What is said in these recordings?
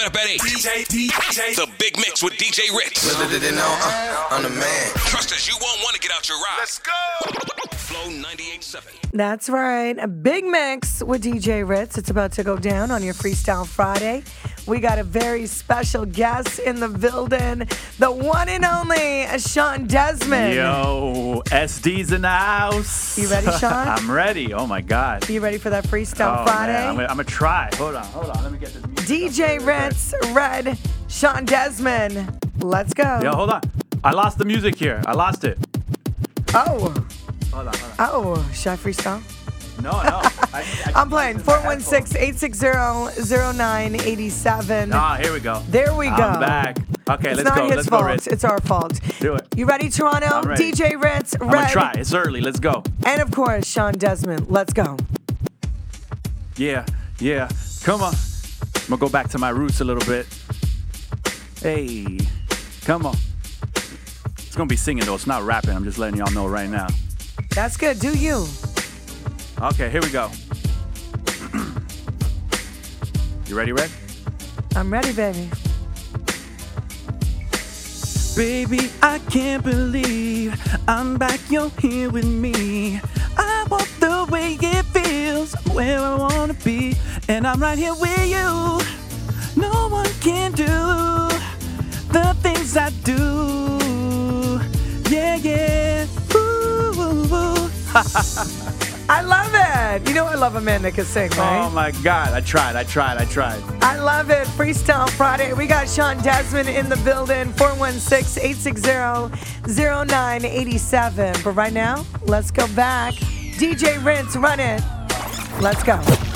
Coming up at 8. DJ, DJ. The Big Mix with DJ Ritz. uh, I'm the man. Trust us, you won't want to get out your ride. Let's go. Flow 98.7. That's right. A big mix with DJ Ritz. It's about to go down on your Freestyle Friday. We got a very special guest in the building, the one and only Sean Desmond. Yo, SD's in the house. You ready, Sean? I'm ready. Oh my God. You ready for that Freestyle Oh, Friday? man. I'm gonna, I'm gonna try. Hold on, hold on. Let me get this music. DJ Ritz, Red, Sean Desmond. Let's go. Yo, hold on. I lost the music here. I lost it. Oh, Hold on, hold on. oh, should I freestyle? No, no. I, I'm playing 416 860 0987. Ah, here we go. There we go. I'm back. Okay, It's let's not go. his Let's fault. go, Ritz. It's our fault. Do it. You ready, Toronto? I'm ready. DJ Ritz, I'm gonna try. It's early. Let's go. and of course, Sean Desmond. Let's go. Yeah, yeah. Come on. I'm gonna go back to my roots a little bit. Hey, come on. It's gonna be singing though. It's not rapping. I'm just letting y'all know right now. That's good. Do you? Okay, here we go. you ready, Red? I'm ready, baby. Baby, I can't believe I'm back, you're here with me. I want the way it feels, where I wanna be, and I'm right here with you. No one can do the things I do. Yeah, yeah. Ooh, ooh, ooh. I love it. You know I love a man that can sing, right? Oh my God, I tried, I tried, I tried. I love it. Freestyle Friday. We got Sean Desmond in the building. 416 860 0987. But right now, let's go back. DJ Rinse, run it. Let's go.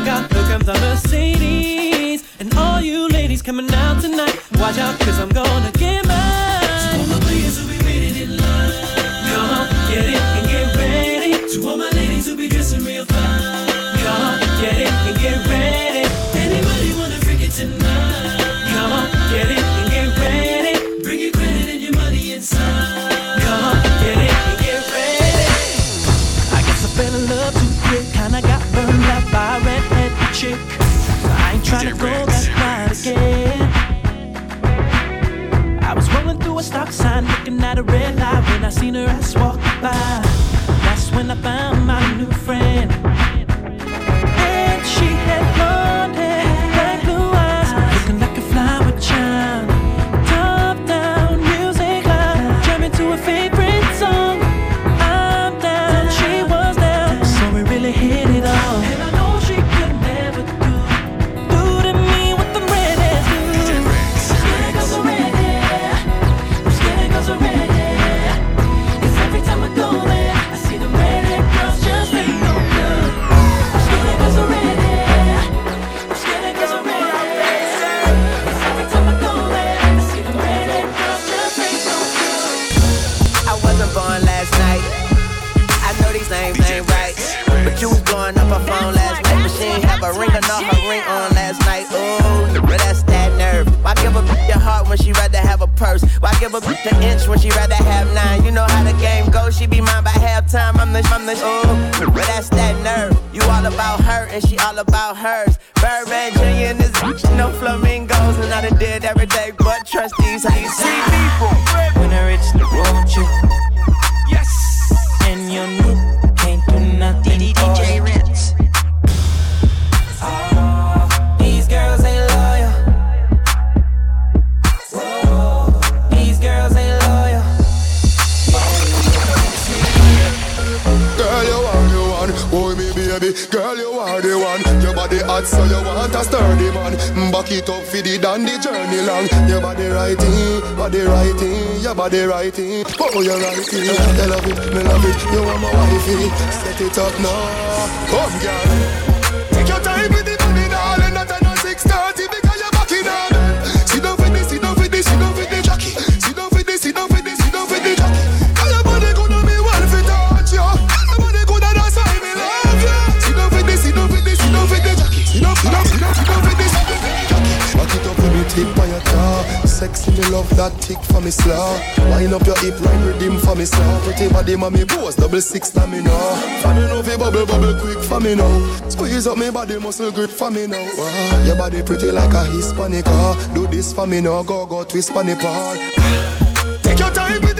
Look out, here comes the Mercedes. And all you ladies coming out tonight, watch out, cause I'm gonna when I seen her ass walk by. That's when I found The, ooh, that's that nerve. You all about her and she all about hers. Baby. Girl, you are the one. Your body hot, so you want a sturdy man. Back it up for the dandy journey long. Your body righty, body righty, your body righty. Oh, you righty. I love it, me love it. You are my wifey. Set it up now. Come, girl. Love that tick for me slow. Wind up your hip, ride rhythm for me slow. Pretty body, mommy pose, double six for me now. For me know bubble bubble quick for me now. Squeeze up me body, muscle grip for me now. Wow. Your body pretty like a Hispanic. Do this for me now, go go twist for me. Take your time with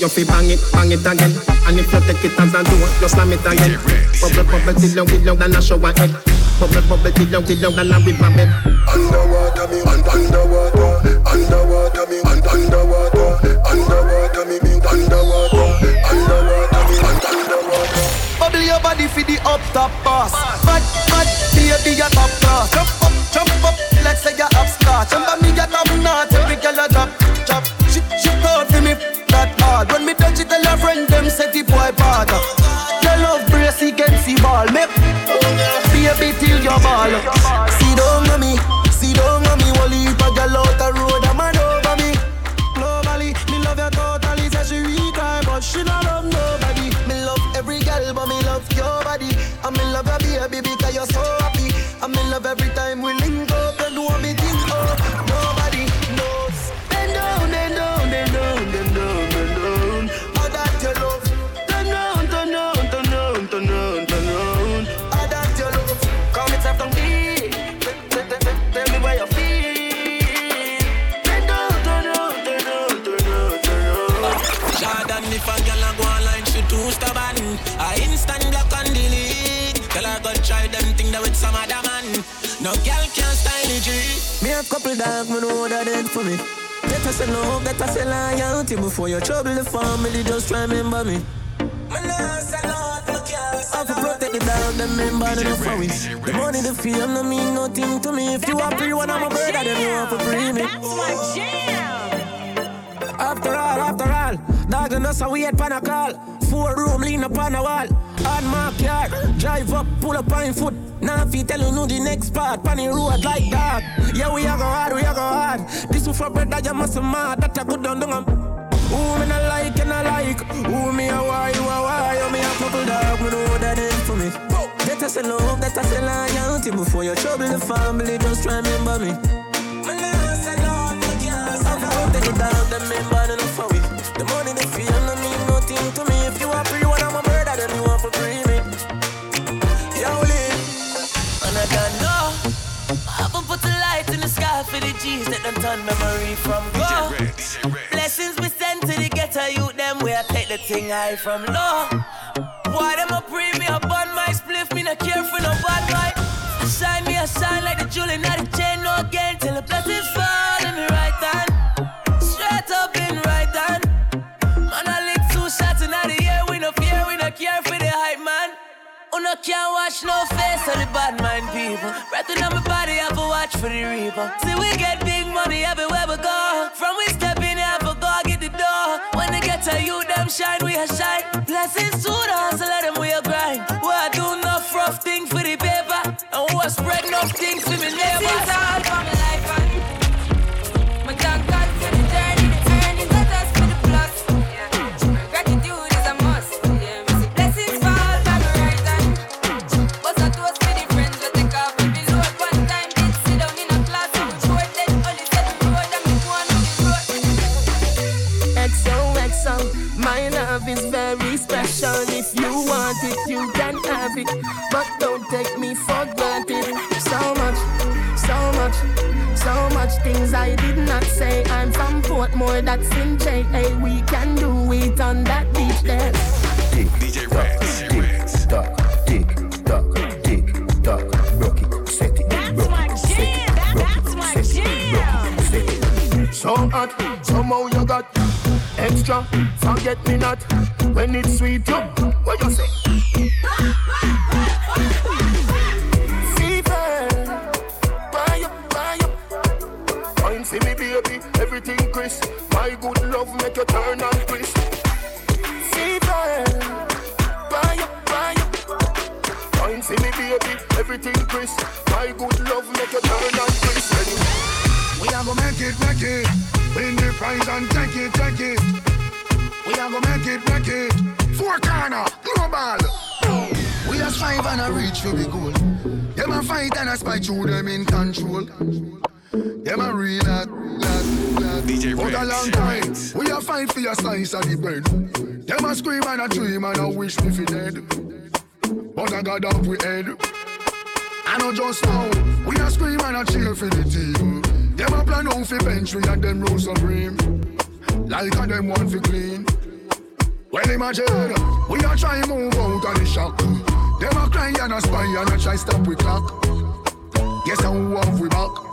you fi bang it, bang it again. And if you take it as a door, you slam it again. Bubble, bubble, till long, till long, then I show a head. Bubble, bubble, till long, till long, then I whip a bed. Underwater me, underwater, underwater me, underwater, underwater me, me, underwater, underwater me, underwater. Bubble your body for the up top boss. It, tell her friend them set the boy part. Your love brace against the ball, me. Baby, till your ball. Jordan, if a girl a go online, she too stubborn. I instant block and delete. Tell her go try them thing that with some other man. No girl can style it, G. Me a couple dog, me know that it for me. Get us a love, get us a loyalty Before you trouble the family, just remember me Man, I say Lord, no girl, I have to protect the dog, them member enough for we The money, the fame, no mean nothing to me If you are free, one of my brother, then you have to free me After all, after all Dog us, we had pan a call. Four room, lean up on a wall. On my car, drive up, pull up on foot. Now if you tell you know the next part Pan road like that. Yeah, we are go hard, we are go hard. This one for brother, you must mad. That a good down, down um. Who me not like and I like? Who me a why, you a why? You me a couple dog, me know that ain't for me. That I say love, that I say loyalty Before you trouble the family, just remember me turn memory from go. Blessings we send to the ghetto youth, them where I take the thing high from low. Why them a pre me up on my spliff, me not care for no bad boy. Can't watch no face of the bad mind people. Breath in my body, I have to watch for the reaper. See, we get big money everywhere we go. From we step in, I to go get the door. When they get to you, them shine, we a shine. Blessings to the hustle, let them we a grind. We a do enough rough thing for the paper. And we spread enough things for me neighbors. Portmore, that's in JA. We can do it on that beach there. DJ Rex. Rex. Duck, tick, duck, tick, duck, rock it, set it, rock it, set it, rock it, set it, rock it, set it. So hot, somehow you got extra. Forget me not when it's sweet. You, what you say? Love make you turn and twist. Fever, buy up, buy up. Wine see me, baby. everything crisp. My good love make you turn and crisp. We are gonna make it, make it. Win the prize and take it, take it. We are gonna make it, make it. Four corner, global. We are strive and a reach for the goal. Them a fight and a spy through them in control. Them a real that. DJ For a long time, we a fight for your slice of the bread. Them a scream and a dream and a wish me fi dead. But I got up we head. I know just now, we a scream and a cheer for the team. Them a plan out fi bench we and them rose supreme. Like a them want fi clean. Well imagine, we a try move out of the shock. Them a cry and a spy and a try stop we clock. Guess how we back?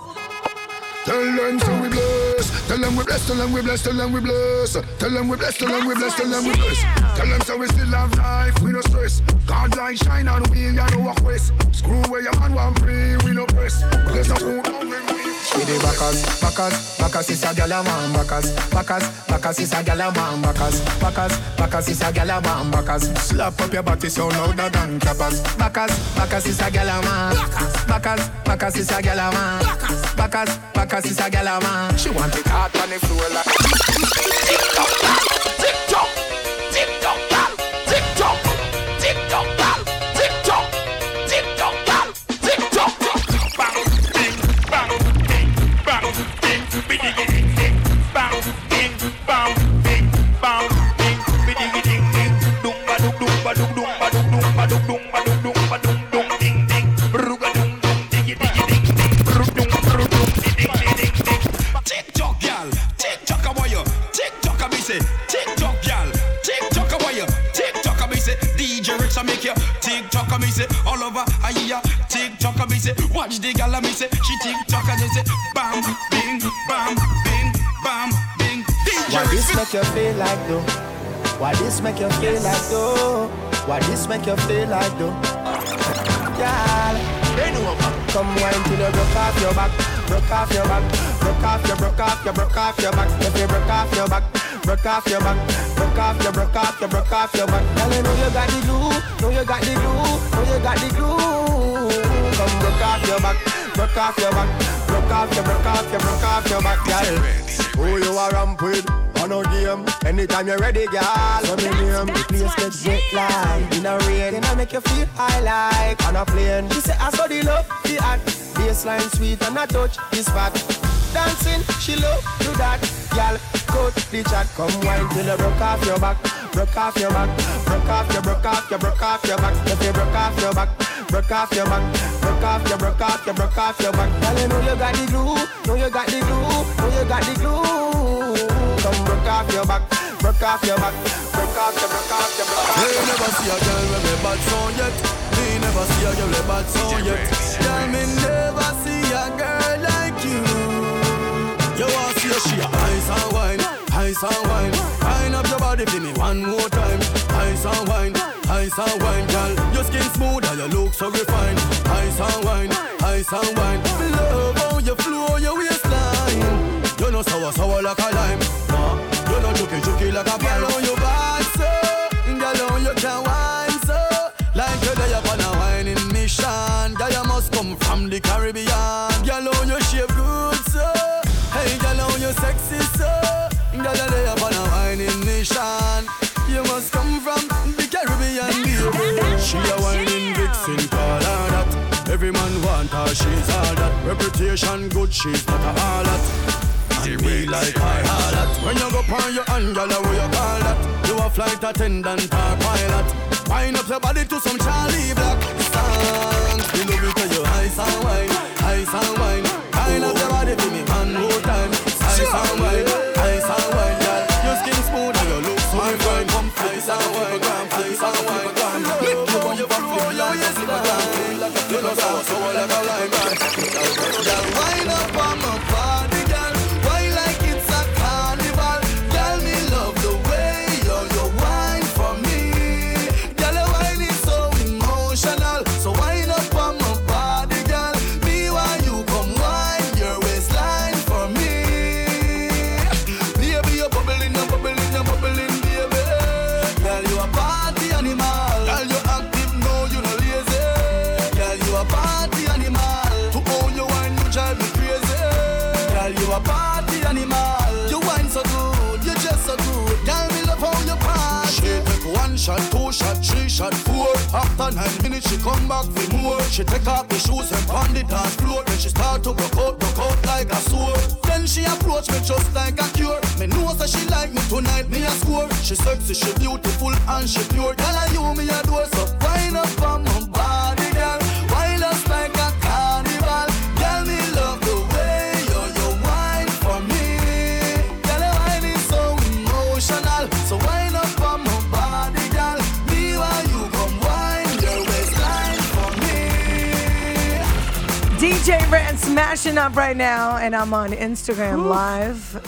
Tell them so we bless. Tell them we bless. Tell them we bless. Tell them we bless. Tell them we bless. Tell them we bless. Tell them we bless. Tell them so we still have life. We no stress. God light shine on we and walk west. Screw where your man want free. We no press. There's no food on we. With the backers, backers, backers is a gyal a man backers, backers, backers is a gyal a man backers, backers, backers is a gyal a man backers. Slap up your body so louder than clappers. Backers, backers is a gyal a man. Backers, backers is a gyal a man. Backers, backers is a gyal a man. She want it hot on the floor like. Tick tock, a busy. Tick tock, gal. Tick tock, a boy. Tick tock, a busy. DJ Rich, I make you. Tick tock, a busy. All over, I hear. Tick tock, a busy. Watch the gal, I miss it. She tick tock, and say, bam, bing, bam, bing, bam, bing. DJ Why this make you feel like though? Why this make you feel like though? Why this make you feel like though? Girl, come wine till you broke off your back, broke off your back, broke off your, broke off your, broke off your back. If you broke off back, broke off your back, broke off your, broke off your, broke off your back. Girl, you know you got the glue, know you got the glue, know you got the glue. Come broke off your back, broke off your back, broke off your, broke off your, broke off your back, girl. Who you are ramp with? On a game, anytime you're ready, girl. So me name, the place gets jet like in a rain, and I make you feel high like on a plane. She say I saw the love, the act, baseline sweet and I touch this fat. Dancing, she love do that, girl. Cut the chat, come wine till you broke off your back, broke off your back, broke off your, broke off your, broke off your back. If you broke off your back, broke off your back, broke off your, broke off your, broke off your back. Girl, you know you got the glue, know you got the glue, know you got the glue. Come broke off your back, broke off your back, broke off your, broke off your, broke off never see a girl with me bad song yet. Me never see a girl with a bad song yet. Girl, me never see a girl. You a ice and wine, ice and wine. Wine up your body for me one more time. Ice and wine, ice and wine, girl. Your skin smooth and your look so refined. Ice and wine, ice and wine. Love how you flow your waistline. You know sour sour like a lime. Nah, you know juky juky like a girl on your bad so. Girl on you can wine so. Like you day up on a whining mission. Girl you must come from the Caribbean. Girl sexy so. Girl you day up on a whining mission. You must come from the Caribbean, baby. She a whining vixen, call her that. Every man want her, she's all that. Reputation good, she's not a all that. And me like I all. When you go on your hand, girl, what you call that? You a flight attendant or pilot. Wind up your body to some Charlie Black song. You love it when you ice and wine, ice and wine. After nine minutes, she come back for more. She take off the shoes and pound the dance floor. Then she start to broke out, out like a sword. Then she approach me just like a cure. Me know that she like me tonight, me a score. She sexy, she beautiful and she pure. Girl, I you me a door, so wind up on my body, Smashing up right now, and I'm on Instagram Live.